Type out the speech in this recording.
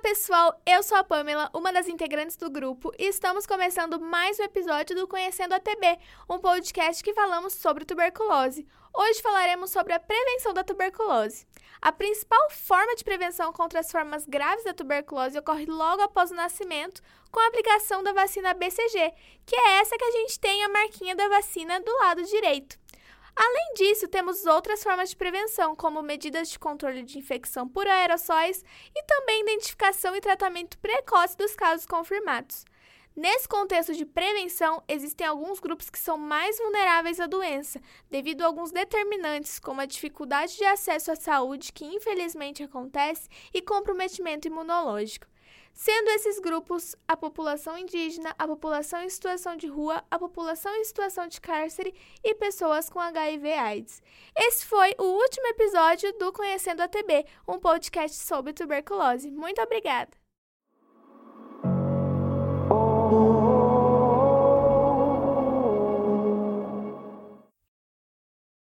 pessoal, eu sou a Pamela, uma das integrantes do grupo, e estamos começando mais um episódio do Conhecendo a TB, um podcast que falamos sobre tuberculose. Hoje falaremos sobre a prevenção da tuberculose. A principal forma de prevenção contra as formas graves da tuberculose ocorre logo após o nascimento, com a aplicação da vacina BCG, que é essa que a gente tem a marquinha da vacina do lado direito. Além disso, temos outras formas de prevenção, como medidas de controle de infecção por aerossóis e também identificação e tratamento precoce dos casos confirmados. Nesse contexto de prevenção, existem alguns grupos que são mais vulneráveis à doença, devido a alguns determinantes, como a dificuldade de acesso à saúde, que infelizmente acontece, e comprometimento imunológico sendo esses grupos a população indígena, a população em situação de rua, a população em situação de cárcere e pessoas com HIV/AIDS. Esse foi o último episódio do Conhecendo a TB, um podcast sobre tuberculose. Muito obrigada!